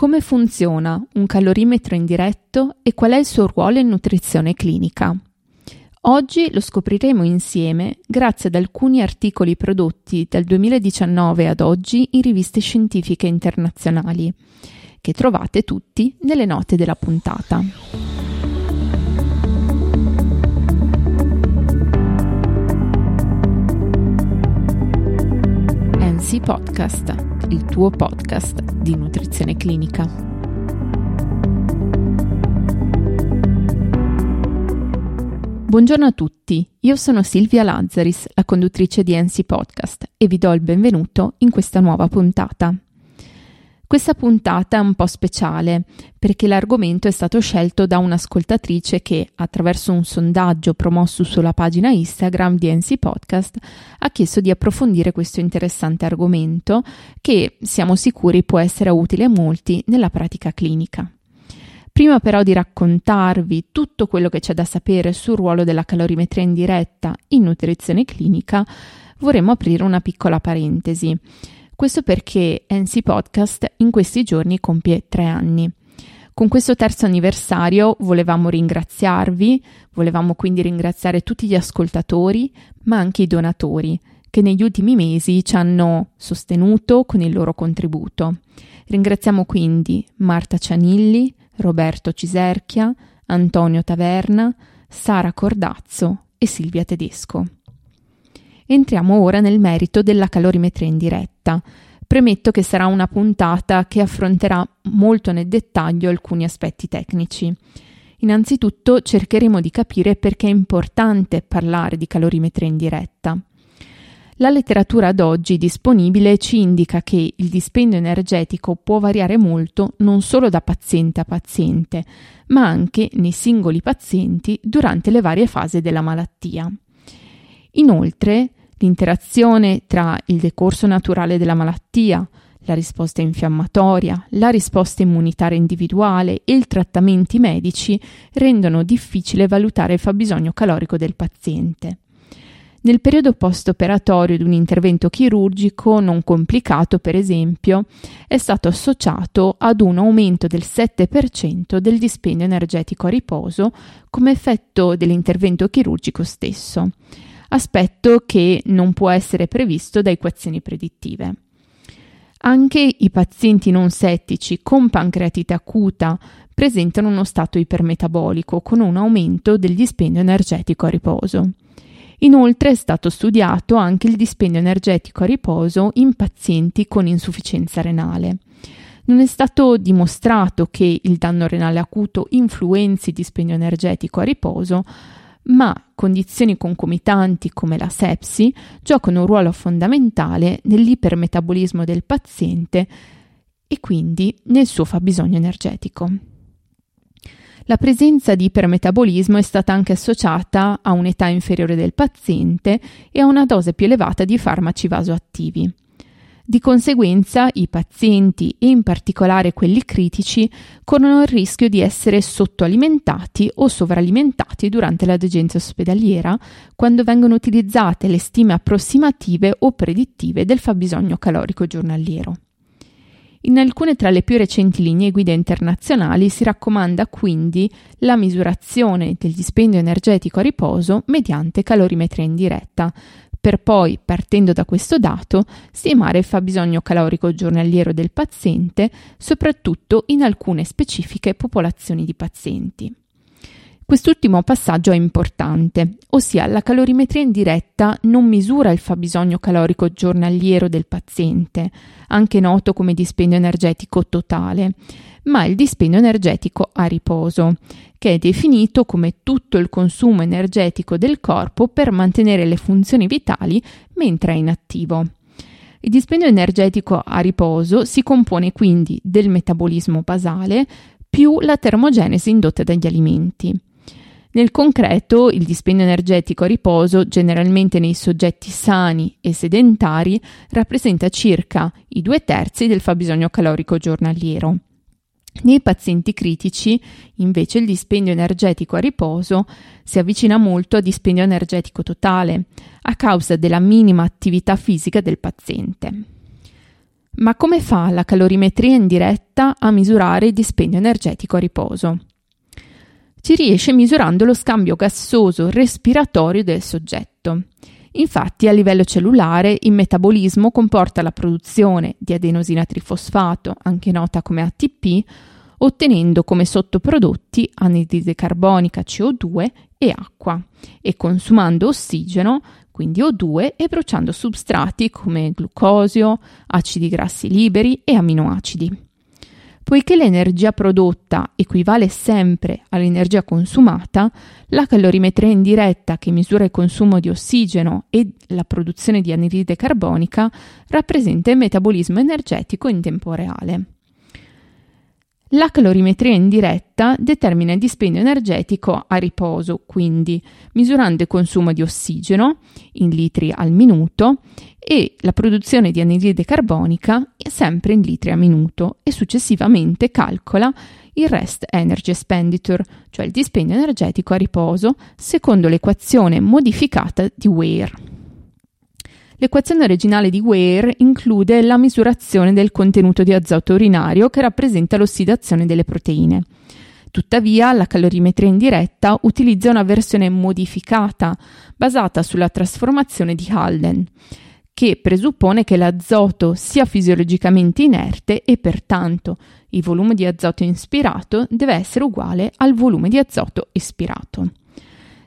Come funziona un calorimetro indiretto e qual è il suo ruolo in nutrizione clinica? Oggi lo scopriremo insieme grazie ad alcuni articoli prodotti dal 2019 ad oggi in riviste scientifiche internazionali, che trovate tutti nelle note della puntata. NC Podcast, il tuo podcast di nutrizione clinica. Buongiorno a tutti, io sono Silvia Lazzaris, la conduttrice di NC Podcast e vi do il benvenuto in questa nuova puntata. Questa puntata è un po' speciale perché l'argomento è stato scelto da un'ascoltatrice che, attraverso un sondaggio promosso sulla pagina Instagram di NC Podcast, ha chiesto di approfondire questo interessante argomento che siamo sicuri può essere utile a molti nella pratica clinica. Prima però di raccontarvi tutto quello che c'è da sapere sul ruolo della calorimetria indiretta in nutrizione clinica, vorremmo aprire una piccola parentesi. Questo perché NC Podcast in questi giorni compie tre anni. Con questo terzo anniversario volevamo ringraziarvi, volevamo quindi ringraziare tutti gli ascoltatori, ma anche i donatori, che negli ultimi mesi ci hanno sostenuto con il loro contributo. Ringraziamo quindi Marta Cianilli, Roberto Ciserchia, Antonio Taverna, Sara Cordazzo e Silvia Tedesco. Entriamo ora nel merito della calorimetria in diretta. Premetto che sarà una puntata che affronterà molto nel dettaglio alcuni aspetti tecnici. Innanzitutto cercheremo di capire perché è importante parlare di calorimetria in diretta. La letteratura ad oggi disponibile ci indica che il dispendio energetico può variare molto non solo da paziente a paziente, ma anche nei singoli pazienti durante le varie fasi della malattia. Inoltre, l'interazione tra il decorso naturale della malattia, la risposta infiammatoria, la risposta immunitaria individuale e i trattamenti medici rendono difficile valutare il fabbisogno calorico del paziente. Nel periodo post-operatorio di un intervento chirurgico non complicato, per esempio, è stato associato ad un aumento del 7% del dispendio energetico a riposo come effetto dell'intervento chirurgico stesso, aspetto che non può essere previsto da equazioni predittive. Anche i pazienti non settici con pancreatite acuta presentano uno stato ipermetabolico con un aumento del dispendio energetico a riposo. Inoltre è stato studiato anche il dispendio energetico a riposo in pazienti con insufficienza renale. Non è stato dimostrato che il danno renale acuto influenzi il dispendio energetico a riposo, ma condizioni concomitanti come la sepsi giocano un ruolo fondamentale nell'ipermetabolismo del paziente e quindi nel suo fabbisogno energetico. La presenza di ipermetabolismo è stata anche associata a un'età inferiore del paziente e a una dose più elevata di farmaci vasoattivi. Di conseguenza i pazienti, e in particolare quelli critici, corrono il rischio di essere sottoalimentati o sovralimentati durante la degenza ospedaliera quando vengono utilizzate le stime approssimative o predittive del fabbisogno calorico giornaliero. In alcune tra le più recenti linee guida internazionali si raccomanda quindi la misurazione del dispendio energetico a riposo mediante calorimetria indiretta, per poi, partendo da questo dato, stimare il fabbisogno calorico giornaliero del paziente, soprattutto in alcune specifiche popolazioni di pazienti. Quest'ultimo passaggio è importante, ossia la calorimetria indiretta non misura il fabbisogno calorico giornaliero del paziente, anche noto come dispendio energetico totale, ma il dispendio energetico a riposo, che è definito come tutto il consumo energetico del corpo per mantenere le funzioni vitali mentre è inattivo. Il dispendio energetico a riposo si compone quindi del metabolismo basale più la termogenesi indotta dagli alimenti. Nel concreto, il dispendio energetico a riposo, generalmente nei soggetti sani e sedentari, rappresenta circa i due terzi del fabbisogno calorico giornaliero. Nei pazienti critici, invece, il dispendio energetico a riposo si avvicina molto al dispendio energetico totale, a causa della minima attività fisica del paziente. Ma come fa la calorimetria in diretta a misurare il dispendio energetico a riposo? Ci riesce misurando lo scambio gassoso respiratorio del soggetto. Infatti, a livello cellulare, il metabolismo comporta la produzione di adenosina trifosfato, anche nota come ATP, ottenendo come sottoprodotti anidride carbonica CO2 e acqua, e consumando ossigeno, quindi O2, e bruciando substrati come glucosio, acidi grassi liberi e aminoacidi. Poiché l'energia prodotta equivale sempre all'energia consumata, la calorimetria indiretta che misura il consumo di ossigeno e la produzione di anidride carbonica rappresenta il metabolismo energetico in tempo reale. La calorimetria indiretta determina il dispendio energetico a riposo, quindi misurando il consumo di ossigeno in litri al minuto e la produzione di anidride carbonica sempre in litri al minuto e successivamente calcola il rest energy expenditure, cioè il dispendio energetico a riposo, secondo l'equazione modificata di Weir. L'equazione originale di Weir include la misurazione del contenuto di azoto urinario che rappresenta l'ossidazione delle proteine. Tuttavia, la calorimetria indiretta utilizza una versione modificata basata sulla trasformazione di Halden, che presuppone che l'azoto sia fisiologicamente inerte e pertanto il volume di azoto inspirato deve essere uguale al volume di azoto espirato.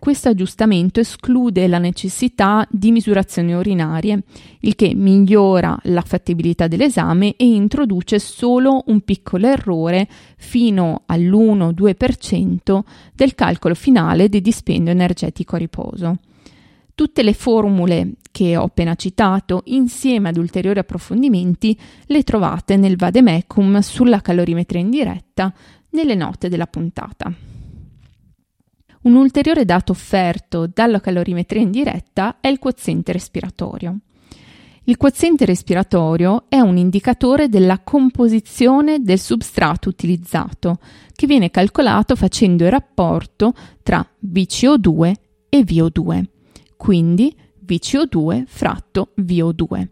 Questo aggiustamento esclude la necessità di misurazioni urinarie, il che migliora la fattibilità dell'esame e introduce solo un piccolo errore fino all'1-2% del calcolo finale di dispendio energetico a riposo. Tutte le formule che ho appena citato, insieme ad ulteriori approfondimenti, le trovate nel vademecum sulla calorimetria indiretta nelle note della puntata. Un ulteriore dato offerto dalla calorimetria indiretta è il quoziente respiratorio. Il quoziente respiratorio è un indicatore della composizione del substrato utilizzato, che viene calcolato facendo il rapporto tra VCO2 e VO2, quindi VCO2 fratto VO2.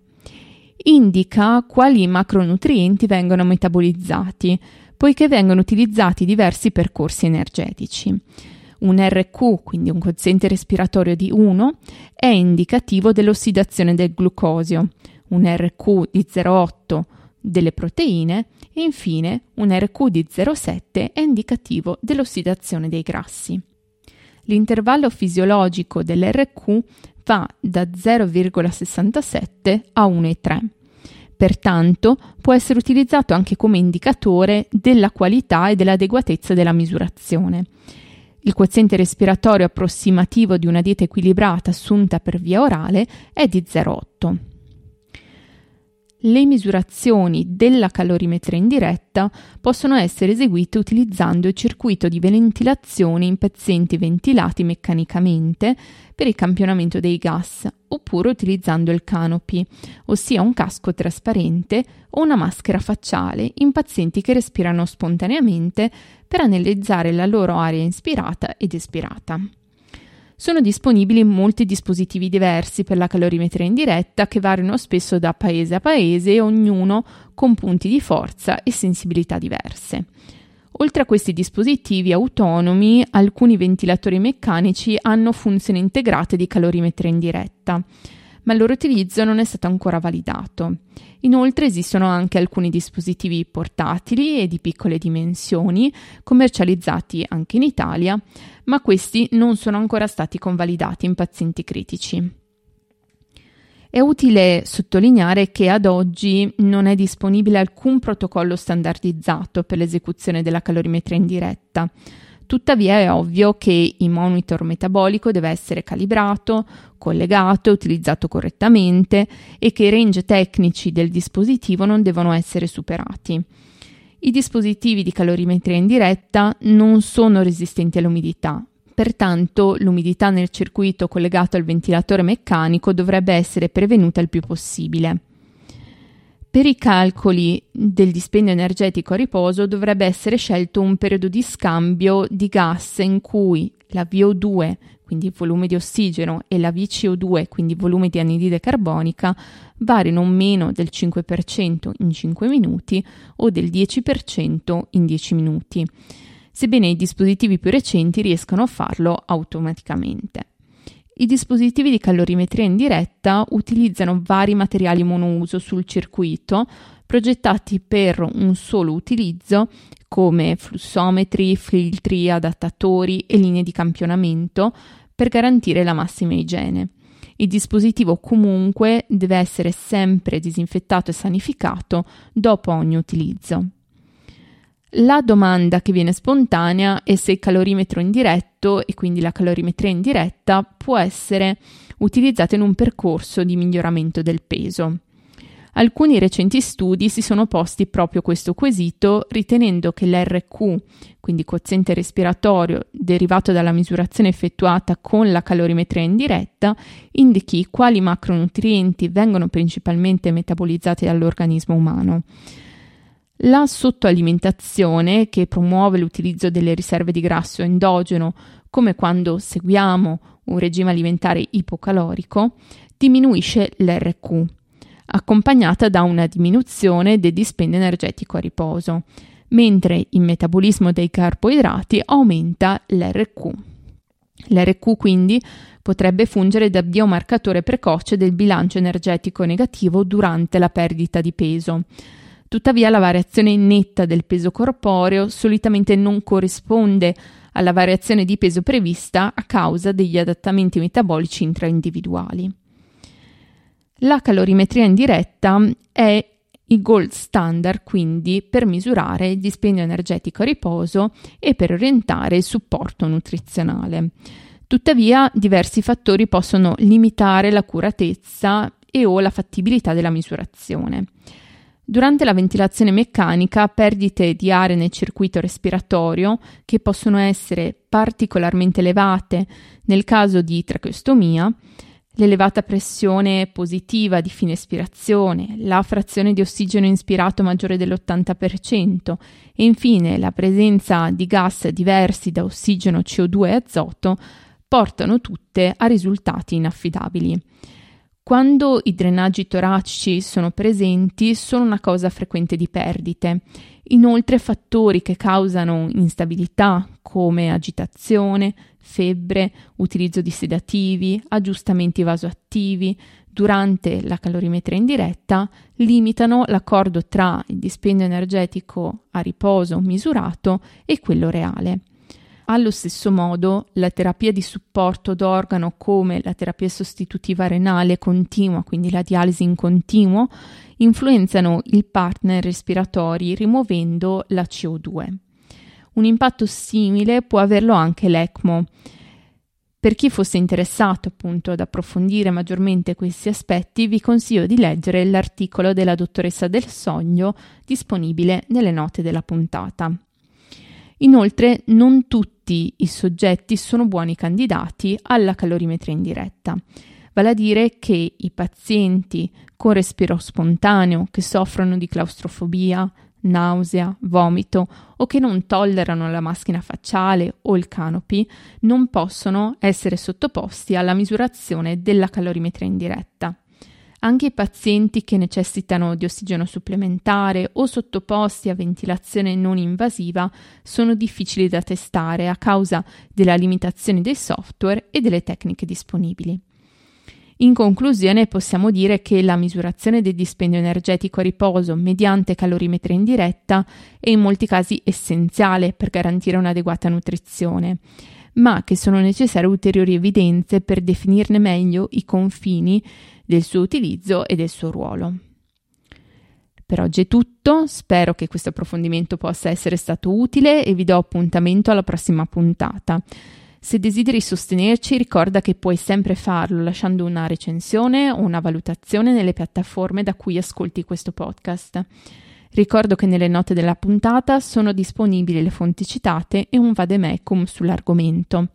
Indica quali macronutrienti vengono metabolizzati, poiché vengono utilizzati diversi percorsi energetici. Un RQ, quindi un quoziente respiratorio di 1, è indicativo dell'ossidazione del glucosio, un RQ di 0,8 delle proteine e infine un RQ di 0,7 è indicativo dell'ossidazione dei grassi. L'intervallo fisiologico dell'RQ va da 0,67 a 1,3. Pertanto può essere utilizzato anche come indicatore della qualità e dell'adeguatezza della misurazione. Il quoziente respiratorio approssimativo di una dieta equilibrata assunta per via orale è di 0,8. Le misurazioni della calorimetria indiretta possono essere eseguite utilizzando il circuito di ventilazione in pezzenti ventilati meccanicamente per il campionamento dei gas, oppure utilizzando il canopy, ossia un casco trasparente o una maschera facciale in pazienti che respirano spontaneamente per analizzare la loro aria inspirata ed espirata. Sono disponibili molti dispositivi diversi per la calorimetria indiretta che variano spesso da paese a paese ognuno con punti di forza e sensibilità diverse. Oltre a questi dispositivi autonomi, alcuni ventilatori meccanici hanno funzioni integrate di calorimetria indiretta ma il loro utilizzo non è stato ancora validato. Inoltre esistono anche alcuni dispositivi portatili e di piccole dimensioni, commercializzati anche in Italia, ma questi non sono ancora stati convalidati in pazienti critici. È utile sottolineare che ad oggi non è disponibile alcun protocollo standardizzato per l'esecuzione della calorimetria indiretta. Tuttavia è ovvio che il monitor metabolico deve essere calibrato, collegato e utilizzato correttamente e che i range tecnici del dispositivo non devono essere superati. I dispositivi di calorimetria indiretta non sono resistenti all'umidità, pertanto l'umidità nel circuito collegato al ventilatore meccanico dovrebbe essere prevenuta il più possibile. Per i calcoli del dispendio energetico a riposo dovrebbe essere scelto un periodo di scambio di gas in cui la VO2, quindi volume di ossigeno, e la VCO2, quindi volume di anidride carbonica, vari non meno del 5% in 5 minuti o del 10% in 10 minuti, sebbene i dispositivi più recenti riescano a farlo automaticamente. I dispositivi di calorimetria indiretta utilizzano vari materiali monouso sul circuito progettati per un solo utilizzo come flussometri, filtri, adattatori e linee di campionamento per garantire la massima igiene. Il dispositivo comunque deve essere sempre disinfettato e sanificato dopo ogni utilizzo. La domanda che viene spontanea è se il calorimetro indiretto e quindi la calorimetria indiretta può essere utilizzato in un percorso di miglioramento del peso. Alcuni recenti studi si sono posti proprio questo quesito, ritenendo che l'RQ, quindi quoziente respiratorio derivato dalla misurazione effettuata con la calorimetria indiretta, indichi quali macronutrienti vengono principalmente metabolizzati dall'organismo umano. La sottoalimentazione, che promuove l'utilizzo delle riserve di grasso endogeno, come quando seguiamo un regime alimentare ipocalorico, diminuisce l'RQ accompagnata da una diminuzione del dispendio energetico a riposo, mentre il metabolismo dei carboidrati aumenta l'RQ. L'RQ quindi potrebbe fungere da biomarcatore precoce del bilancio energetico negativo durante la perdita di peso. Tuttavia la variazione netta del peso corporeo solitamente non corrisponde alla variazione di peso prevista a causa degli adattamenti metabolici intraindividuali. La calorimetria indiretta è il gold standard quindi per misurare il dispendio energetico a riposo e per orientare il supporto nutrizionale. Tuttavia diversi fattori possono limitare l'accuratezza e o la fattibilità della misurazione. Durante la ventilazione meccanica, perdite di aria nel circuito respiratorio, che possono essere particolarmente elevate nel caso di tracheostomia, l'elevata pressione positiva di fine espirazione, la frazione di ossigeno inspirato maggiore dell'80% e infine la presenza di gas diversi da ossigeno, CO2 e azoto portano tutte a risultati inaffidabili. Quando i drenaggi toracici sono presenti sono una causa frequente di perdite. Inoltre fattori che causano instabilità come agitazione, febbre, utilizzo di sedativi, aggiustamenti vasoattivi durante la calorimetria indiretta limitano l'accordo tra il dispendio energetico a riposo misurato e quello reale. Allo stesso modo, la terapia di supporto d'organo come la terapia sostitutiva renale continua, quindi la dialisi in continuo, influenzano il partner respiratori rimuovendo la CO2. Un impatto simile può averlo anche l'ECMO. Per chi fosse interessato appunto ad approfondire maggiormente questi aspetti, vi consiglio di leggere l'articolo della dottoressa del sogno disponibile nelle note della puntata. Inoltre, non tutti i soggetti sono buoni candidati alla calorimetria indiretta, vale a dire che i pazienti con respiro spontaneo che soffrono di claustrofobia, nausea, vomito o che non tollerano la maschera facciale o il canopy non possono essere sottoposti alla misurazione della calorimetria indiretta. Anche i pazienti che necessitano di ossigeno supplementare o sottoposti a ventilazione non invasiva sono difficili da testare a causa della limitazione dei software e delle tecniche disponibili. In conclusione possiamo dire che la misurazione del dispendio energetico a riposo mediante calorimetria indiretta è in molti casi essenziale per garantire un'adeguata nutrizione, ma che sono necessarie ulteriori evidenze per definirne meglio i confini del suo utilizzo e del suo ruolo. Per oggi è tutto, spero che questo approfondimento possa essere stato utile e vi do appuntamento alla prossima puntata. Se desideri sostenerci, ricorda che puoi sempre farlo lasciando una recensione o una valutazione nelle piattaforme da cui ascolti questo podcast. Ricordo che nelle note della puntata sono disponibili le fonti citate e un vademecum sull'argomento.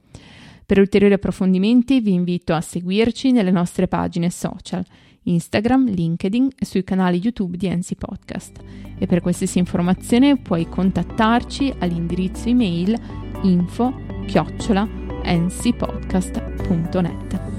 Per ulteriori approfondimenti vi invito a seguirci nelle nostre pagine social, Instagram, LinkedIn e sui canali YouTube di NC Podcast. E per qualsiasi informazione puoi contattarci all'indirizzo email info chiocciola ncpodcast.net.